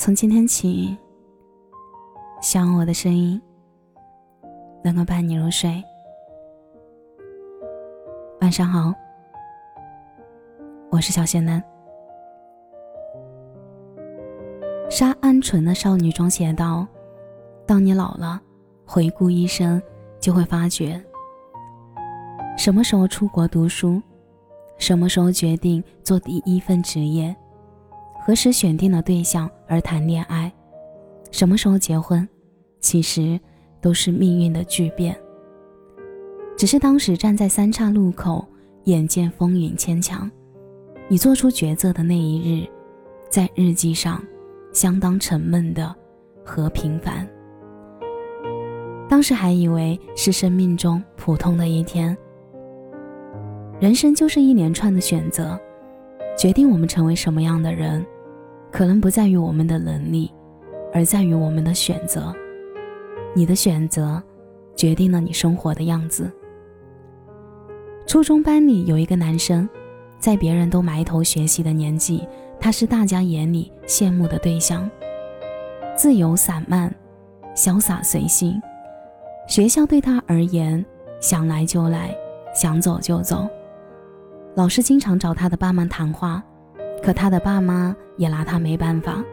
从今天起，希望我的声音能够伴你入睡。晚上好，我是小仙男。沙鹌鹑的少女中写道：“当你老了，回顾一生，就会发觉，什么时候出国读书，什么时候决定做第一份职业。”何时选定了对象而谈恋爱，什么时候结婚，其实都是命运的巨变。只是当时站在三岔路口，眼见风云牵强，你做出抉择的那一日，在日记上相当沉闷的和平凡。当时还以为是生命中普通的一天。人生就是一连串的选择。决定我们成为什么样的人，可能不在于我们的能力，而在于我们的选择。你的选择，决定了你生活的样子。初中班里有一个男生，在别人都埋头学习的年纪，他是大家眼里羡慕的对象。自由散漫，潇洒随性，学校对他而言，想来就来，想走就走。老师经常找他的爸妈谈话，可他的爸妈也拿他没办法。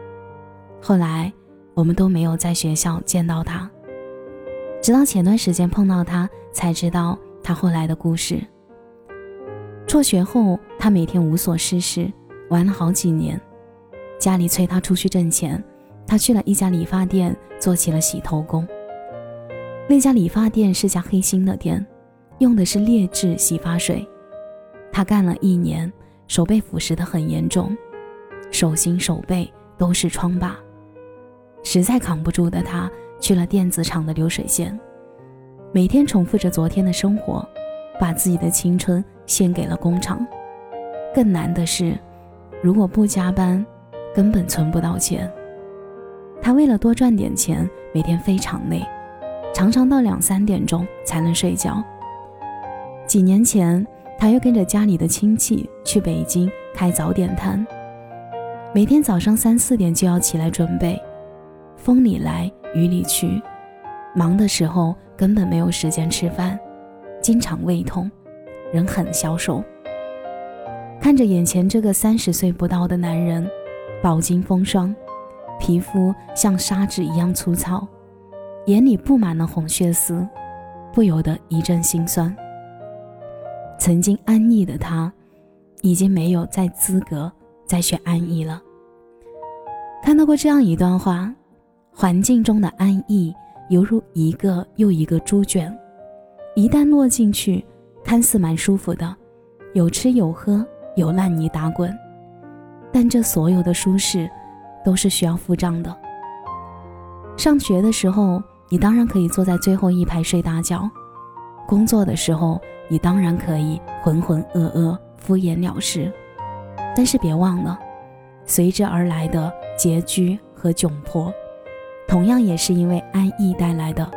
后来我们都没有在学校见到他，直到前段时间碰到他，才知道他后来的故事。辍学后，他每天无所事事，玩了好几年。家里催他出去挣钱，他去了一家理发店做起了洗头工。那家理发店是家黑心的店，用的是劣质洗发水。他干了一年，手被腐蚀得很严重，手心手背都是疮疤，实在扛不住的他去了电子厂的流水线，每天重复着昨天的生活，把自己的青春献给了工厂。更难的是，如果不加班，根本存不到钱。他为了多赚点钱，每天非常累，常常到两三点钟才能睡觉。几年前。他又跟着家里的亲戚去北京开早点摊，每天早上三四点就要起来准备，风里来雨里去，忙的时候根本没有时间吃饭，经常胃痛，人很消瘦。看着眼前这个三十岁不到的男人，饱经风霜，皮肤像砂纸一样粗糙，眼里布满了红血丝，不由得一阵心酸。曾经安逸的他，已经没有再资格再去安逸了。看到过这样一段话：环境中的安逸，犹如一个又一个猪圈，一旦落进去，看似蛮舒服的，有吃有喝，有烂泥打滚。但这所有的舒适，都是需要付账的。上学的时候，你当然可以坐在最后一排睡大觉；工作的时候，你当然可以浑浑噩噩、敷衍了事，但是别忘了，随之而来的拮据和窘迫，同样也是因为安逸带来的。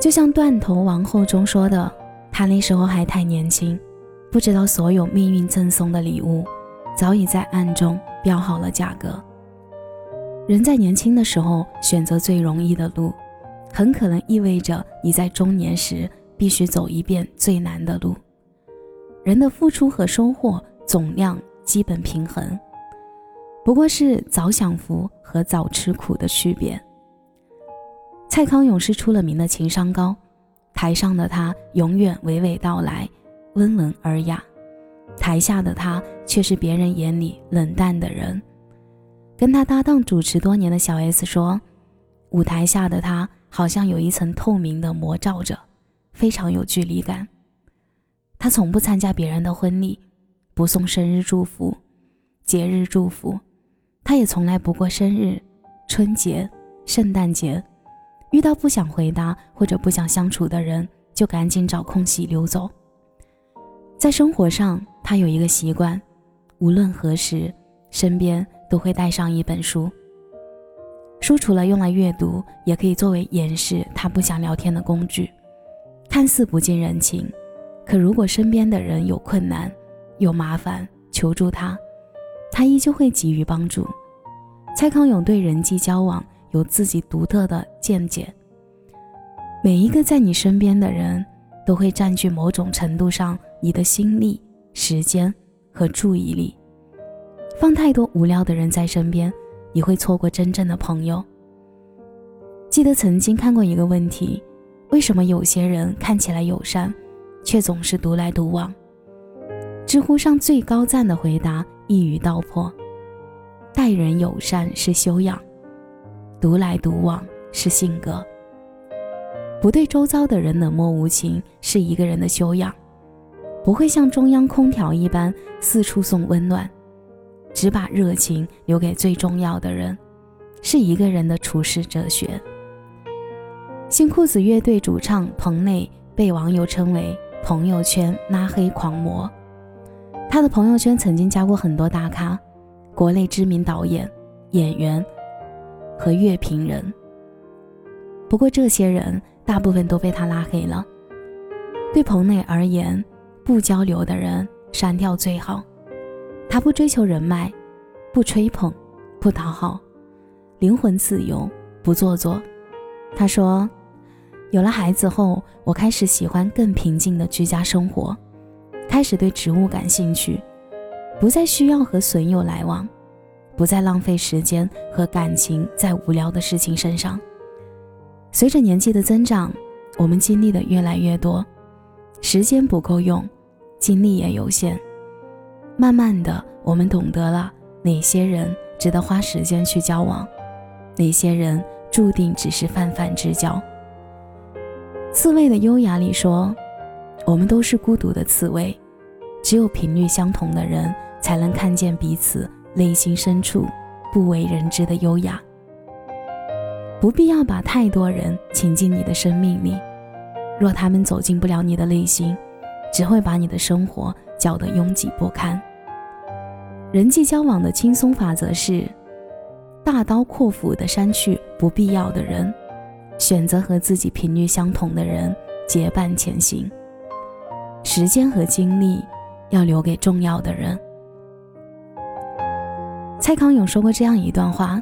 就像《断头王后》中说的，他那时候还太年轻，不知道所有命运赠送的礼物，早已在暗中标好了价格。人在年轻的时候选择最容易的路。很可能意味着你在中年时必须走一遍最难的路。人的付出和收获总量基本平衡，不过是早享福和早吃苦的区别。蔡康永是出了名的情商高，台上的他永远娓娓道来，温文尔雅；台下的他却是别人眼里冷淡的人。跟他搭档主持多年的小 S 说，舞台下的他。好像有一层透明的膜罩着，非常有距离感。他从不参加别人的婚礼，不送生日祝福、节日祝福，他也从来不过生日、春节、圣诞节。遇到不想回答或者不想相处的人，就赶紧找空隙溜走。在生活上，他有一个习惯，无论何时，身边都会带上一本书。书除了用来阅读，也可以作为掩饰他不想聊天的工具。看似不近人情，可如果身边的人有困难、有麻烦求助他，他依旧会给予帮助。蔡康永对人际交往有自己独特的见解。每一个在你身边的人，都会占据某种程度上你的心力、时间和注意力。放太多无聊的人在身边，你会错过真正的朋友。记得曾经看过一个问题：为什么有些人看起来友善，却总是独来独往？知乎上最高赞的回答一语道破：待人友善是修养，独来独往是性格。不对周遭的人冷漠无情是一个人的修养，不会像中央空调一般四处送温暖，只把热情留给最重要的人，是一个人的处世哲学。新裤子乐队主唱彭磊被网友称为“朋友圈拉黑狂魔”。他的朋友圈曾经加过很多大咖，国内知名导演、演员和乐评人。不过这些人大部分都被他拉黑了。对彭磊而言，不交流的人删掉最好。他不追求人脉，不吹捧，不讨好，灵魂自由，不做作。他说：“有了孩子后，我开始喜欢更平静的居家生活。”开始对植物感兴趣，不再需要和损友来往，不再浪费时间和感情在无聊的事情身上。随着年纪的增长，我们经历的越来越多，时间不够用，精力也有限。慢慢的，我们懂得了哪些人值得花时间去交往，哪些人注定只是泛泛之交。刺猬的优雅里说。我们都是孤独的刺猬，只有频率相同的人，才能看见彼此内心深处不为人知的优雅。不必要把太多人请进你的生命里，若他们走进不了你的内心，只会把你的生活搅得拥挤不堪。人际交往的轻松法则是：大刀阔斧地删去不必要的人，选择和自己频率相同的人结伴前行。时间和精力要留给重要的人。蔡康永说过这样一段话：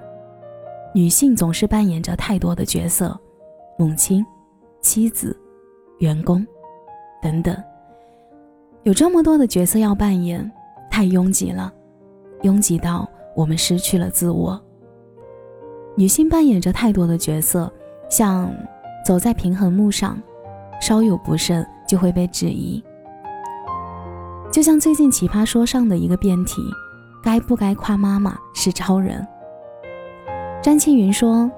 女性总是扮演着太多的角色，母亲、妻子、员工等等，有这么多的角色要扮演，太拥挤了，拥挤到我们失去了自我。女性扮演着太多的角色，像走在平衡木上，稍有不慎就会被质疑。就像最近奇葩说上的一个辩题，该不该夸妈妈是超人？詹青云说，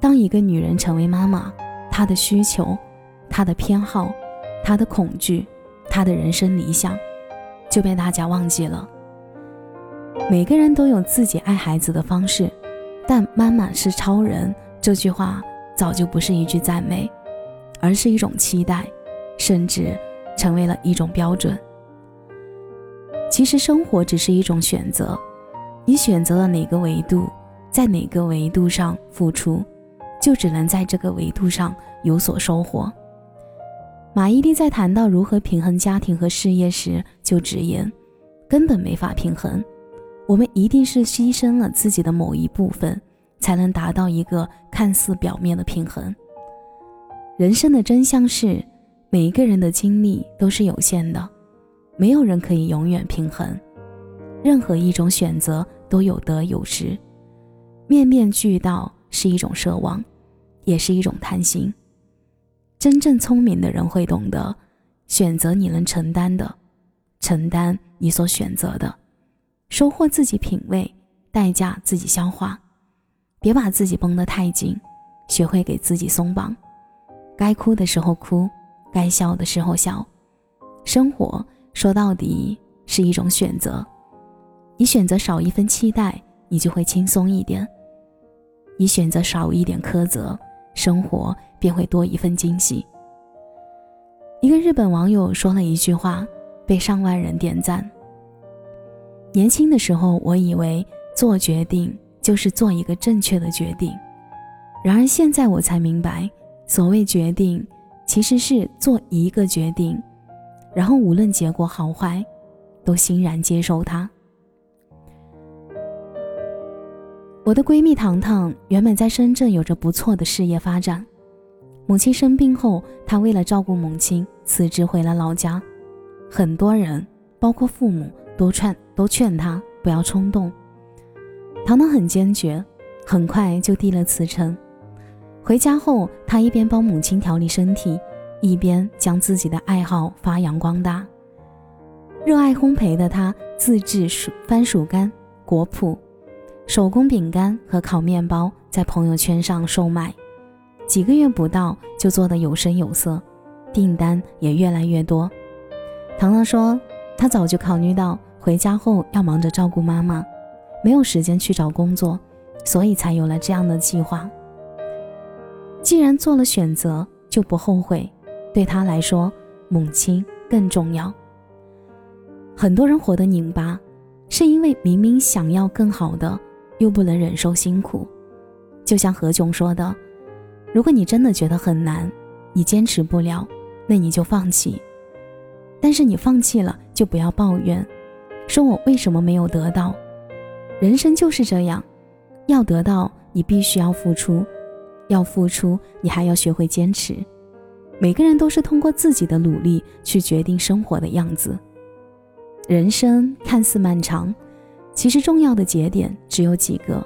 当一个女人成为妈妈，她的需求、她的偏好、她的恐惧、他的人生理想，就被大家忘记了。每个人都有自己爱孩子的方式，但“妈妈是超人”这句话早就不是一句赞美，而是一种期待，甚至成为了一种标准。其实生活只是一种选择，你选择了哪个维度，在哪个维度上付出，就只能在这个维度上有所收获。马伊琍在谈到如何平衡家庭和事业时就直言，根本没法平衡，我们一定是牺牲了自己的某一部分，才能达到一个看似表面的平衡。人生的真相是，每一个人的精力都是有限的。没有人可以永远平衡，任何一种选择都有得有失。面面俱到是一种奢望，也是一种贪心。真正聪明的人会懂得，选择你能承担的，承担你所选择的，收获自己品味，代价自己消化。别把自己绷得太紧，学会给自己松绑。该哭的时候哭，该笑的时候笑。生活。说到底是一种选择，你选择少一分期待，你就会轻松一点；你选择少一点苛责，生活便会多一份惊喜。一个日本网友说了一句话，被上万人点赞：年轻的时候，我以为做决定就是做一个正确的决定，然而现在我才明白，所谓决定，其实是做一个决定。然后无论结果好坏，都欣然接受它。我的闺蜜糖糖原本在深圳有着不错的事业发展，母亲生病后，她为了照顾母亲，辞职回了老家。很多人，包括父母，都劝都劝她不要冲动。糖糖很坚决，很快就递了辞呈。回家后，她一边帮母亲调理身体，一边将自己的爱好发扬光大。热爱烘焙的她，自制薯番薯干、果脯。手工饼干和烤面包在朋友圈上售卖，几个月不到就做得有声有色，订单也越来越多。糖糖说，她早就考虑到回家后要忙着照顾妈妈，没有时间去找工作，所以才有了这样的计划。既然做了选择，就不后悔。对她来说，母亲更重要。很多人活得拧巴，是因为明明想要更好的。又不能忍受辛苦，就像何炅说的：“如果你真的觉得很难，你坚持不了，那你就放弃。但是你放弃了，就不要抱怨，说我为什么没有得到。人生就是这样，要得到你必须要付出，要付出你还要学会坚持。每个人都是通过自己的努力去决定生活的样子。人生看似漫长。”其实重要的节点只有几个。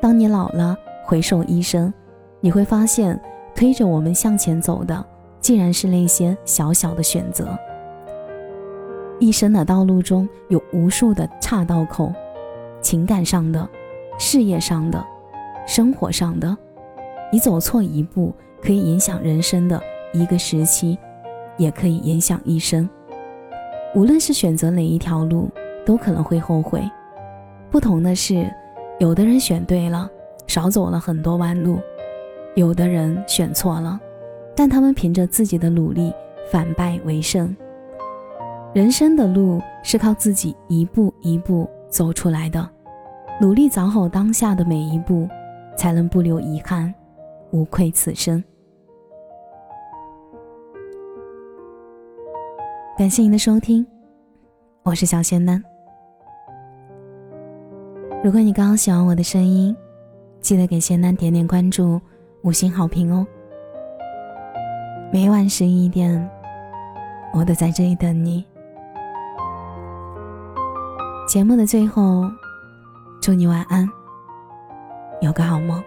当你老了，回首一生，你会发现，推着我们向前走的，竟然是那些小小的选择。一生的道路中有无数的岔道口，情感上的、事业上的、生活上的，你走错一步，可以影响人生的一个时期，也可以影响一生。无论是选择哪一条路。都可能会后悔，不同的是，有的人选对了，少走了很多弯路；有的人选错了，但他们凭着自己的努力反败为胜。人生的路是靠自己一步一步走出来的，努力走好当下的每一步，才能不留遗憾，无愧此生。感谢您的收听，我是小仙丹。如果你刚刚喜欢我的声音，记得给仙丹点点关注、五星好评哦。每晚十一点，我都在这里等你。节目的最后，祝你晚安，有个好梦。